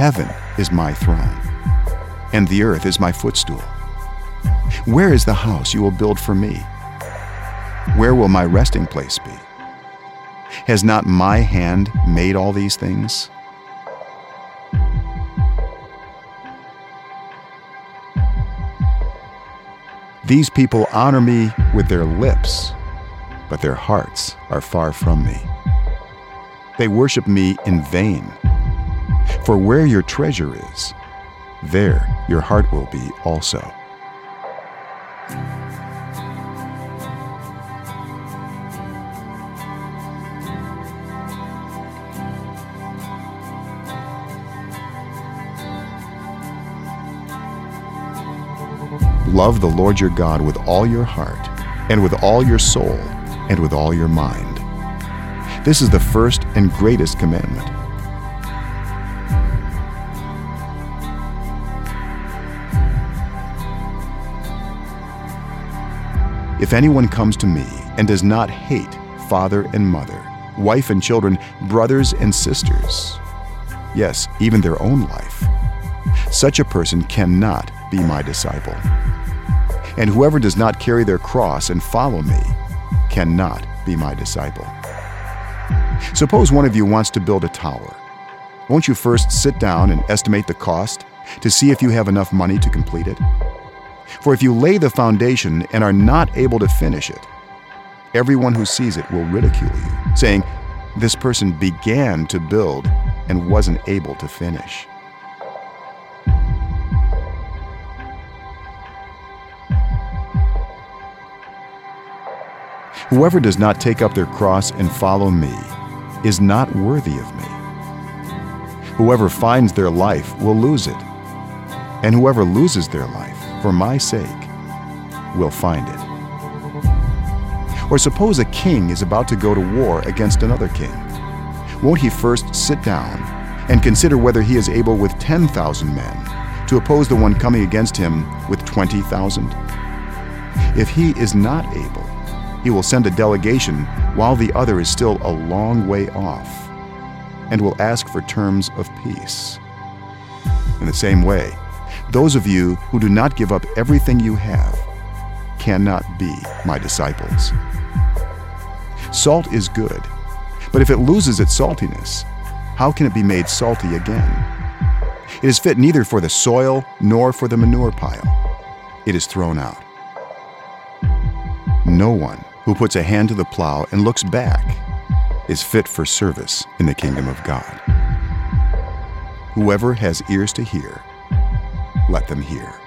Heaven is my throne, and the earth is my footstool. Where is the house you will build for me? Where will my resting place be? Has not my hand made all these things? These people honor me with their lips, but their hearts are far from me. They worship me in vain. For where your treasure is, there your heart will be also. Love the Lord your God with all your heart, and with all your soul, and with all your mind. This is the first and greatest commandment. If anyone comes to me and does not hate father and mother, wife and children, brothers and sisters, yes, even their own life, such a person cannot be my disciple. And whoever does not carry their cross and follow me cannot be my disciple. Suppose one of you wants to build a tower. Won't you first sit down and estimate the cost to see if you have enough money to complete it? For if you lay the foundation and are not able to finish it, everyone who sees it will ridicule you, saying, This person began to build and wasn't able to finish. Whoever does not take up their cross and follow me is not worthy of me. Whoever finds their life will lose it, and whoever loses their life for my sake will find it. Or suppose a king is about to go to war against another king. Won't he first sit down and consider whether he is able with 10,000 men to oppose the one coming against him with 20,000? If he is not able, he will send a delegation while the other is still a long way off and will ask for terms of peace. In the same way, those of you who do not give up everything you have cannot be my disciples. Salt is good, but if it loses its saltiness, how can it be made salty again? It is fit neither for the soil nor for the manure pile. It is thrown out. No one who puts a hand to the plow and looks back is fit for service in the kingdom of God. Whoever has ears to hear, let them hear.